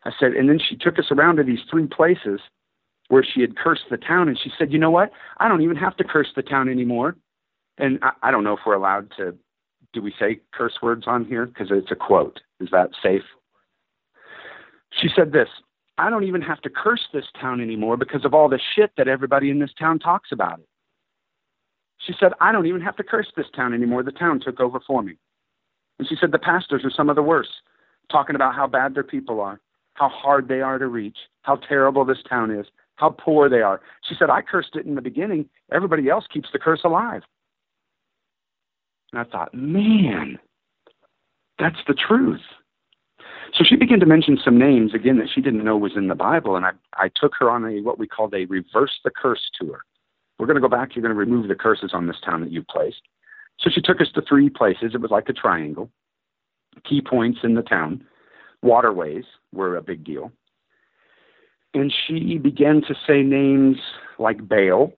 I said, and then she took us around to these three places where she had cursed the town. And she said, you know what? I don't even have to curse the town anymore. And I, I don't know if we're allowed to, do we say curse words on here? Because it's a quote. Is that safe? She said this I don't even have to curse this town anymore because of all the shit that everybody in this town talks about it. She said, I don't even have to curse this town anymore. The town took over for me. And she said, the pastors are some of the worst, talking about how bad their people are, how hard they are to reach, how terrible this town is, how poor they are. She said, I cursed it in the beginning. Everybody else keeps the curse alive. And I thought, man, that's the truth. So she began to mention some names again that she didn't know was in the Bible, and I, I took her on a what we called a reverse the curse tour. We're going to go back. You're going to remove the curses on this town that you've placed. So she took us to three places. It was like a triangle. Key points in the town. Waterways were a big deal. And she began to say names like Baal,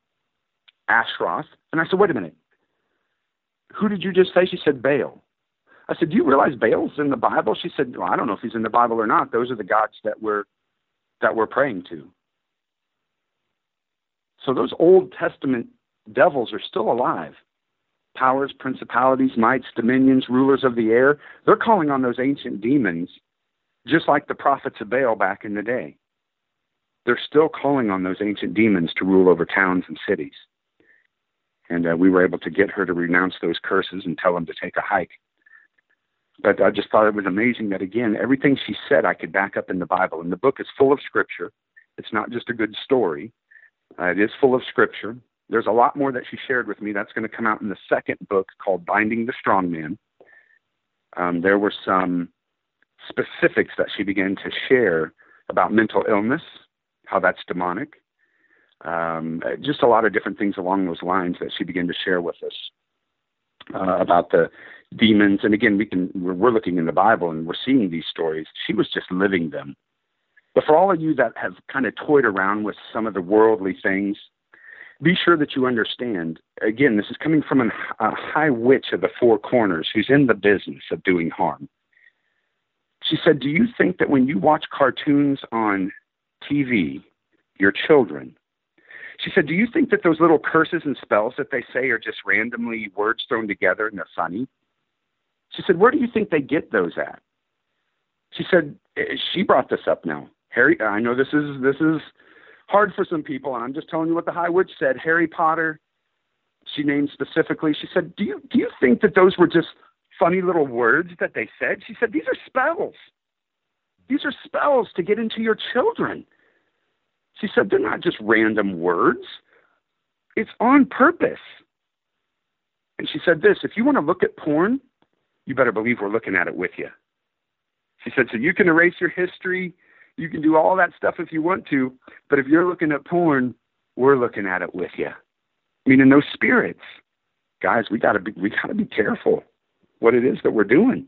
Ashroth. And I said, wait a minute. Who did you just say? She said Baal. I said, Do you realize Baal's in the Bible? She said, Well, I don't know if he's in the Bible or not. Those are the gods that we're that we're praying to. So those Old Testament devils are still alive. Powers, principalities, mights, dominions, rulers of the air. They're calling on those ancient demons just like the prophets of Baal back in the day. They're still calling on those ancient demons to rule over towns and cities. And uh, we were able to get her to renounce those curses and tell them to take a hike. But I just thought it was amazing that, again, everything she said I could back up in the Bible. And the book is full of scripture. It's not just a good story, uh, it is full of scripture. There's a lot more that she shared with me. That's going to come out in the second book called Binding the Strong Man. Um, there were some specifics that she began to share about mental illness, how that's demonic, um, just a lot of different things along those lines that she began to share with us uh, about the demons. And again, we can we're, looking in the Bible and we're seeing these stories. She was just living them. But for all of you that have kind of toyed around with some of the worldly things, be sure that you understand. Again, this is coming from an, a high witch of the four corners who's in the business of doing harm. She said, Do you think that when you watch cartoons on TV, your children, she said, Do you think that those little curses and spells that they say are just randomly words thrown together and they're funny? She said, Where do you think they get those at? She said, eh, She brought this up now. Harry, I know this is this is hard for some people, and I'm just telling you what the High Witch said. Harry Potter, she named specifically. She said, "Do you do you think that those were just funny little words that they said?" She said, "These are spells. These are spells to get into your children." She said, "They're not just random words. It's on purpose." And she said this, "If you want to look at porn, you better believe we're looking at it with you." She said, "So you can erase your history." You can do all that stuff if you want to, but if you're looking at porn, we're looking at it with you. I mean, in those spirits, guys, we gotta be we gotta be careful what it is that we're doing.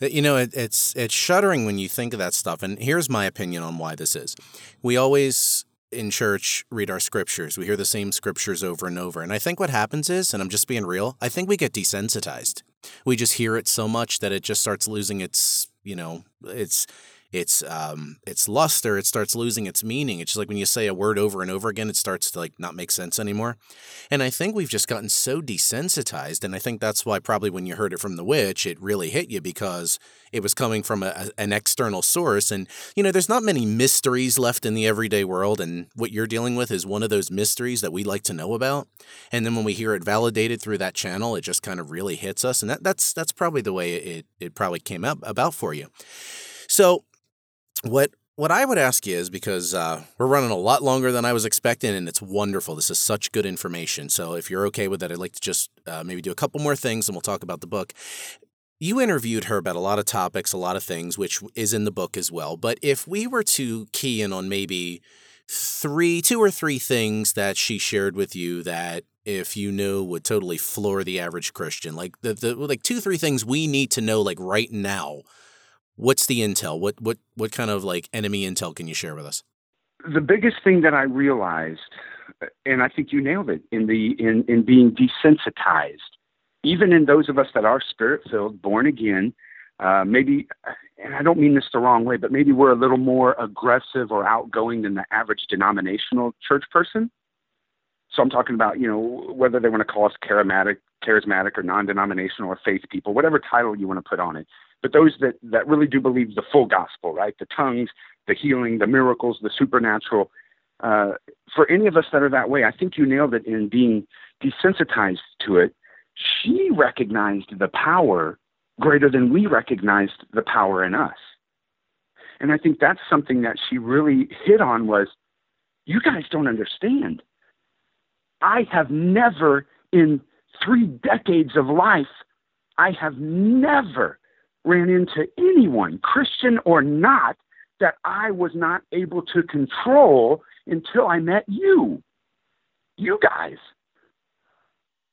You know, it, it's it's shuddering when you think of that stuff. And here's my opinion on why this is. We always in church read our scriptures. We hear the same scriptures over and over. And I think what happens is, and I'm just being real, I think we get desensitized. We just hear it so much that it just starts losing its, you know, its its um its luster it starts losing its meaning. It's just like when you say a word over and over again it starts to like not make sense anymore. And i think we've just gotten so desensitized and i think that's why probably when you heard it from the witch it really hit you because it was coming from a, an external source. And you know there's not many mysteries left in the everyday world and what you're dealing with is one of those mysteries that we like to know about. And then when we hear it validated through that channel it just kind of really hits us. And that, that's that's probably the way it, it probably came up about for you. So what what I would ask you is because uh, we're running a lot longer than I was expecting, and it's wonderful. This is such good information. So if you're okay with that, I'd like to just uh, maybe do a couple more things, and we'll talk about the book. You interviewed her about a lot of topics, a lot of things, which is in the book as well. But if we were to key in on maybe three, two or three things that she shared with you that if you knew would totally floor the average Christian, like the, the like two, three things we need to know like right now What's the intel? What what what kind of like enemy intel can you share with us? The biggest thing that I realized, and I think you nailed it, in the in in being desensitized, even in those of us that are spirit filled, born again, uh, maybe, and I don't mean this the wrong way, but maybe we're a little more aggressive or outgoing than the average denominational church person. So I'm talking about, you know, whether they want to call us charismatic, charismatic or non-denominational or faith people, whatever title you want to put on it but those that, that really do believe the full gospel, right? The tongues, the healing, the miracles, the supernatural. Uh, for any of us that are that way, I think you nailed it in being desensitized to it. She recognized the power greater than we recognized the power in us. And I think that's something that she really hit on was you guys don't understand. I have never in three decades of life, I have never ran into anyone, Christian or not, that I was not able to control until I met you. You guys.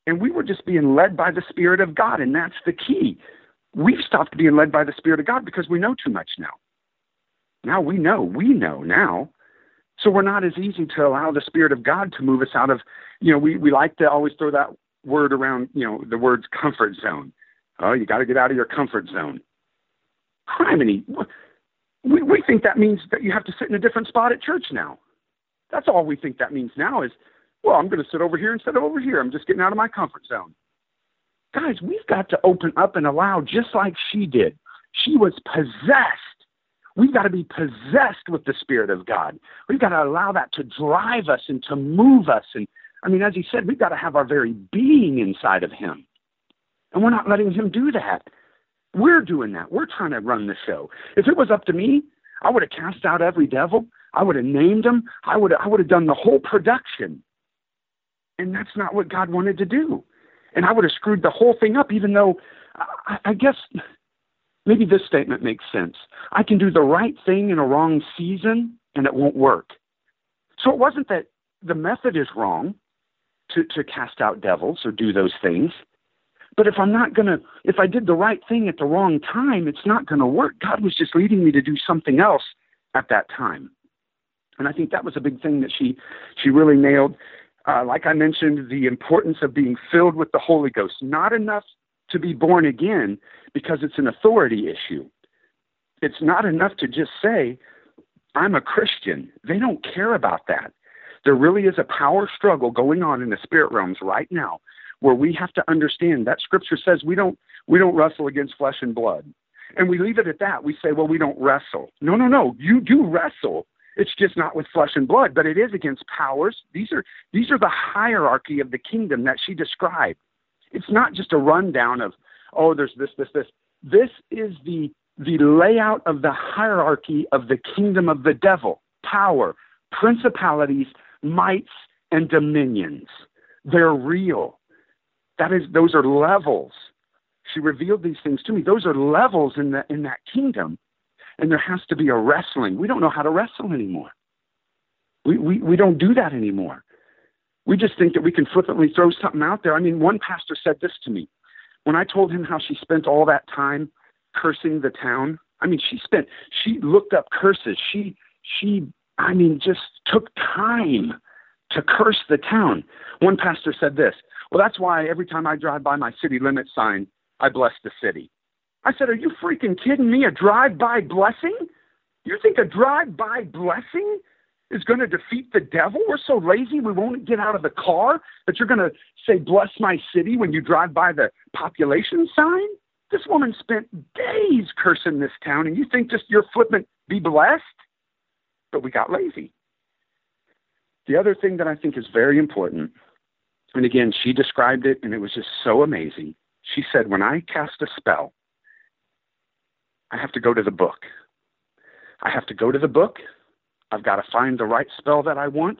And we were just being led by the Spirit of God, and that's the key. We've stopped being led by the Spirit of God because we know too much now. Now we know, we know now. So we're not as easy to allow the Spirit of God to move us out of, you know, we, we like to always throw that word around, you know, the words comfort zone. Oh, you got to get out of your comfort zone. Criminy. We, we think that means that you have to sit in a different spot at church now. That's all we think that means now is, well, I'm going to sit over here instead of over here. I'm just getting out of my comfort zone. Guys, we've got to open up and allow, just like she did. She was possessed We've got to be possessed with the Spirit of God. We've got to allow that to drive us and to move us. And I mean, as he said, we've got to have our very being inside of Him. And we're not letting Him do that. We're doing that. We're trying to run the show. If it was up to me, I would have cast out every devil. I would have named them. I would have, I would have done the whole production. And that's not what God wanted to do. And I would have screwed the whole thing up, even though I, I guess maybe this statement makes sense. I can do the right thing in a wrong season and it won't work. So it wasn't that the method is wrong to, to cast out devils or do those things. But if I'm not going to, if I did the right thing at the wrong time, it's not going to work. God was just leading me to do something else at that time. And I think that was a big thing that she, she really nailed. Uh, like I mentioned, the importance of being filled with the Holy Ghost. Not enough to be born again because it's an authority issue. It's not enough to just say, I'm a Christian. They don't care about that. There really is a power struggle going on in the spirit realms right now where we have to understand that scripture says we don't we don't wrestle against flesh and blood. And we leave it at that. We say, well, we don't wrestle. No, no, no. You do wrestle. It's just not with flesh and blood, but it is against powers. These are these are the hierarchy of the kingdom that she described. It's not just a rundown of, oh, there's this, this, this. This is the the layout of the hierarchy of the kingdom of the devil, power, principalities, mights, and dominions. They're real. That is, those are levels. She revealed these things to me. Those are levels in that in that kingdom, and there has to be a wrestling. We don't know how to wrestle anymore. We we we don't do that anymore. We just think that we can flippantly throw something out there. I mean, one pastor said this to me when I told him how she spent all that time cursing the town. I mean, she spent, she looked up curses. She, she, I mean, just took time to curse the town. One pastor said this Well, that's why every time I drive by my city limit sign, I bless the city. I said, Are you freaking kidding me? A drive by blessing? You think a drive by blessing is going to defeat the devil. We're so lazy we won't get out of the car that you're going to say, Bless my city when you drive by the population sign. This woman spent days cursing this town, and you think just you're flippant, be blessed? But we got lazy. The other thing that I think is very important, and again, she described it, and it was just so amazing. She said, When I cast a spell, I have to go to the book. I have to go to the book I've got to find the right spell that I want.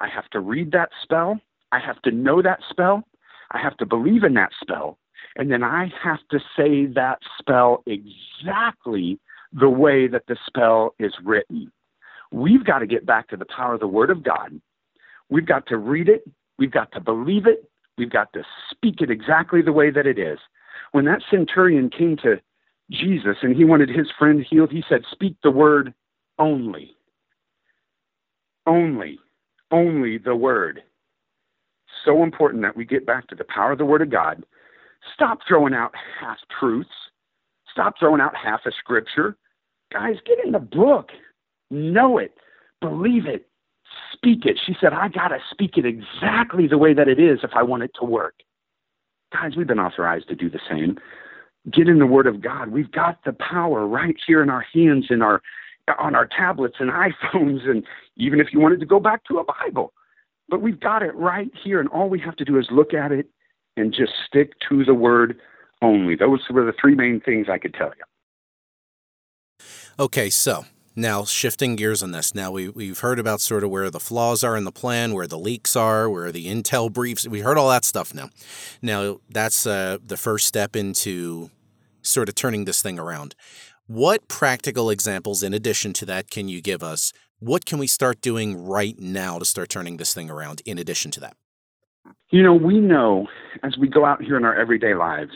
I have to read that spell. I have to know that spell. I have to believe in that spell. And then I have to say that spell exactly the way that the spell is written. We've got to get back to the power of the Word of God. We've got to read it. We've got to believe it. We've got to speak it exactly the way that it is. When that centurion came to Jesus and he wanted his friend healed, he said, Speak the word only only, only the Word. So important that we get back to the power of the Word of God. Stop throwing out half truths. Stop throwing out half a scripture. Guys, get in the book. Know it. Believe it. Speak it. She said, I got to speak it exactly the way that it is if I want it to work. Guys, we've been authorized to do the same. Get in the Word of God. We've got the power right here in our hands, in our on our tablets and iPhones, and even if you wanted to go back to a Bible. But we've got it right here, and all we have to do is look at it and just stick to the word only. Those were the three main things I could tell you. Okay, so now shifting gears on this. Now we we've heard about sort of where the flaws are in the plan, where the leaks are, where the intel briefs. We heard all that stuff now. Now that's uh, the first step into sort of turning this thing around. What practical examples, in addition to that, can you give us? What can we start doing right now to start turning this thing around, in addition to that? You know, we know as we go out here in our everyday lives,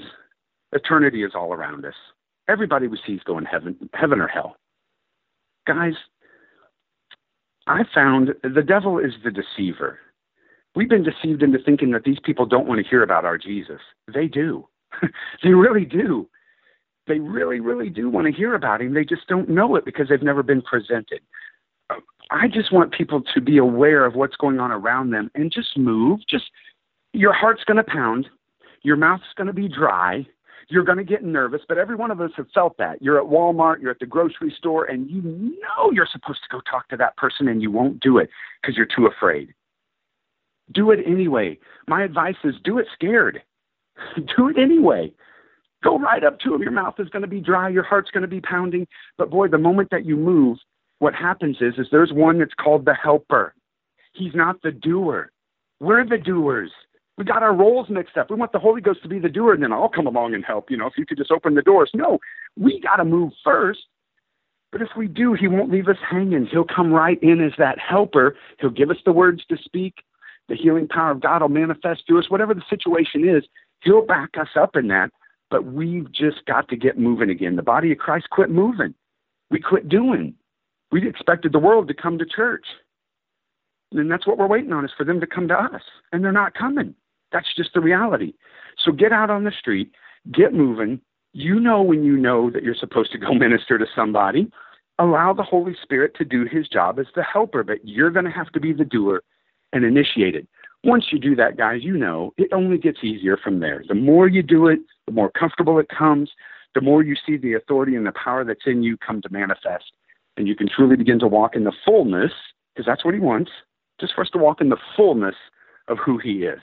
eternity is all around us. Everybody we see is going heaven, heaven or hell. Guys, I found the devil is the deceiver. We've been deceived into thinking that these people don't want to hear about our Jesus. They do. they really do they really, really do want to hear about him. They just don't know it because they've never been presented. I just want people to be aware of what's going on around them and just move. Just your heart's going to pound, your mouth's going to be dry, You're going to get nervous, but every one of us have felt that. You're at Walmart, you're at the grocery store, and you know you're supposed to go talk to that person and you won't do it because you're too afraid. Do it anyway. My advice is do it scared. do it anyway. Go right up to him. Your mouth is going to be dry, your heart's going to be pounding. But boy, the moment that you move, what happens is is there's one that's called the helper. He's not the doer. We're the doers. We got our roles mixed up. We want the Holy Ghost to be the doer, and then I'll come along and help. You know, if you could just open the doors. No, we got to move first. But if we do, He won't leave us hanging. He'll come right in as that helper. He'll give us the words to speak. The healing power of God will manifest through us. Whatever the situation is, He'll back us up in that. But we've just got to get moving again. The body of Christ quit moving. We quit doing. We expected the world to come to church. And that's what we're waiting on is for them to come to us. And they're not coming. That's just the reality. So get out on the street, get moving. You know when you know that you're supposed to go minister to somebody. Allow the Holy Spirit to do his job as the helper, but you're going to have to be the doer and initiate it. Once you do that, guys, you know it only gets easier from there. The more you do it, the more comfortable it comes, the more you see the authority and the power that's in you come to manifest. And you can truly begin to walk in the fullness, because that's what he wants, just for us to walk in the fullness of who he is.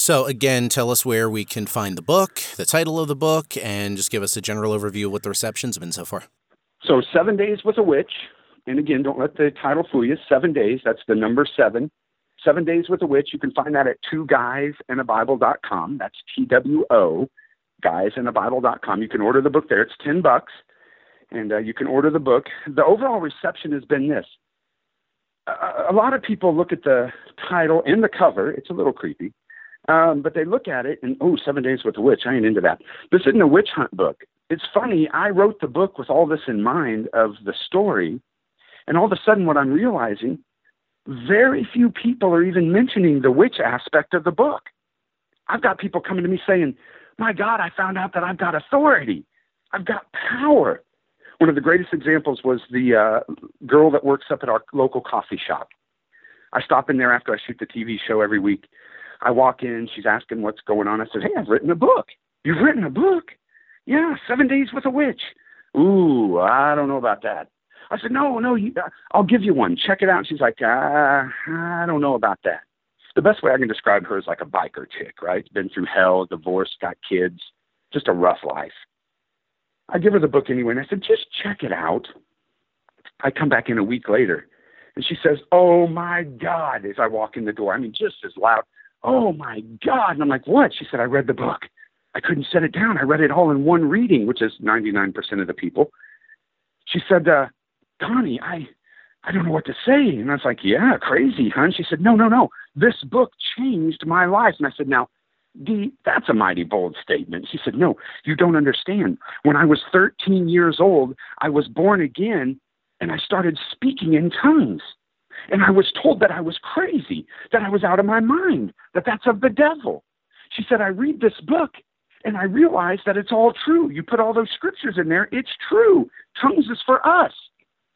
So, again, tell us where we can find the book, the title of the book, and just give us a general overview of what the reception's been so far. So, Seven Days with a Witch. And again, don't let the title fool you. Seven Days, that's the number seven. Seven Days with a Witch. You can find that at two guys and a Bible.com. That's T W O, guys and a Bible.com. You can order the book there. It's 10 bucks. And uh, you can order the book. The overall reception has been this. a lot of people look at the title and the cover. It's a little creepy um, but they look at it and, oh, Seven Days with the Witch. I ain't into that. This isn't a witch hunt book. It's funny. I wrote the book with all this in mind of the story. And all of a sudden, what I'm realizing, very few people are even mentioning the witch aspect of the book. I've got people coming to me saying, my God, I found out that I've got authority. I've got power. One of the greatest examples was the uh, girl that works up at our local coffee shop. I stop in there after I shoot the TV show every week I walk in, she's asking what's going on. I said, Hey, I've written a book. You've written a book? Yeah, Seven Days with a Witch. Ooh, I don't know about that. I said, No, no, you, uh, I'll give you one. Check it out. She's like, uh, I don't know about that. The best way I can describe her is like a biker chick, right? Been through hell, divorced, got kids, just a rough life. I give her the book anyway, and I said, Just check it out. I come back in a week later, and she says, Oh my God, as I walk in the door. I mean, just as loud oh my God. And I'm like, what? She said, I read the book. I couldn't set it down. I read it all in one reading, which is 99% of the people. She said, uh, Donnie, I, I don't know what to say. And I was like, yeah, crazy, huh? And she said, no, no, no. This book changed my life. And I said, now, Dee, that's a mighty bold statement. She said, no, you don't understand. When I was 13 years old, I was born again and I started speaking in tongues. And I was told that I was crazy, that I was out of my mind, that that's of the devil. She said, I read this book and I realize that it's all true. You put all those scriptures in there, it's true. Tongues is for us.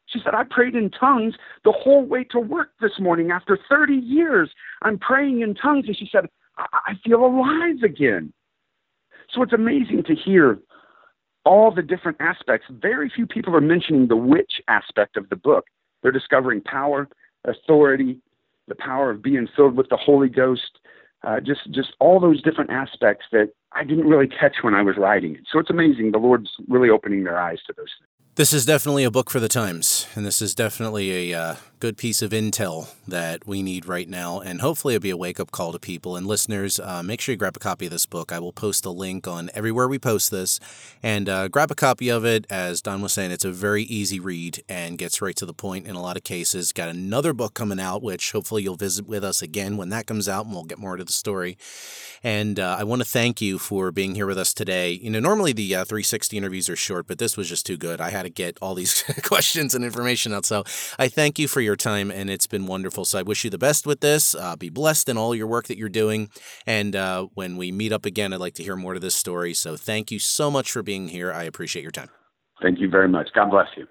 She said, I prayed in tongues the whole way to work this morning. After 30 years, I'm praying in tongues. And she said, I, I feel alive again. So it's amazing to hear all the different aspects. Very few people are mentioning the witch aspect of the book. They're discovering power, authority, the power of being filled with the Holy Ghost, uh, just just all those different aspects that I didn't really catch when I was writing it. So it's amazing. The Lord's really opening their eyes to those things. This is definitely a book for the times, and this is definitely a uh, good piece of intel that we need right now, and hopefully it'll be a wake up call to people and listeners. Uh, make sure you grab a copy of this book. I will post a link on everywhere we post this, and uh, grab a copy of it. As Don was saying, it's a very easy read and gets right to the point in a lot of cases. Got another book coming out, which hopefully you'll visit with us again when that comes out, and we'll get more to the story. And uh, I want to thank you for being here with us today. You know, normally the uh, 360 interviews are short, but this was just too good. I had to get all these questions and information out. So I thank you for your time, and it's been wonderful. So I wish you the best with this. Uh, be blessed in all your work that you're doing. And uh, when we meet up again, I'd like to hear more to this story. So thank you so much for being here. I appreciate your time. Thank you very much. God bless you.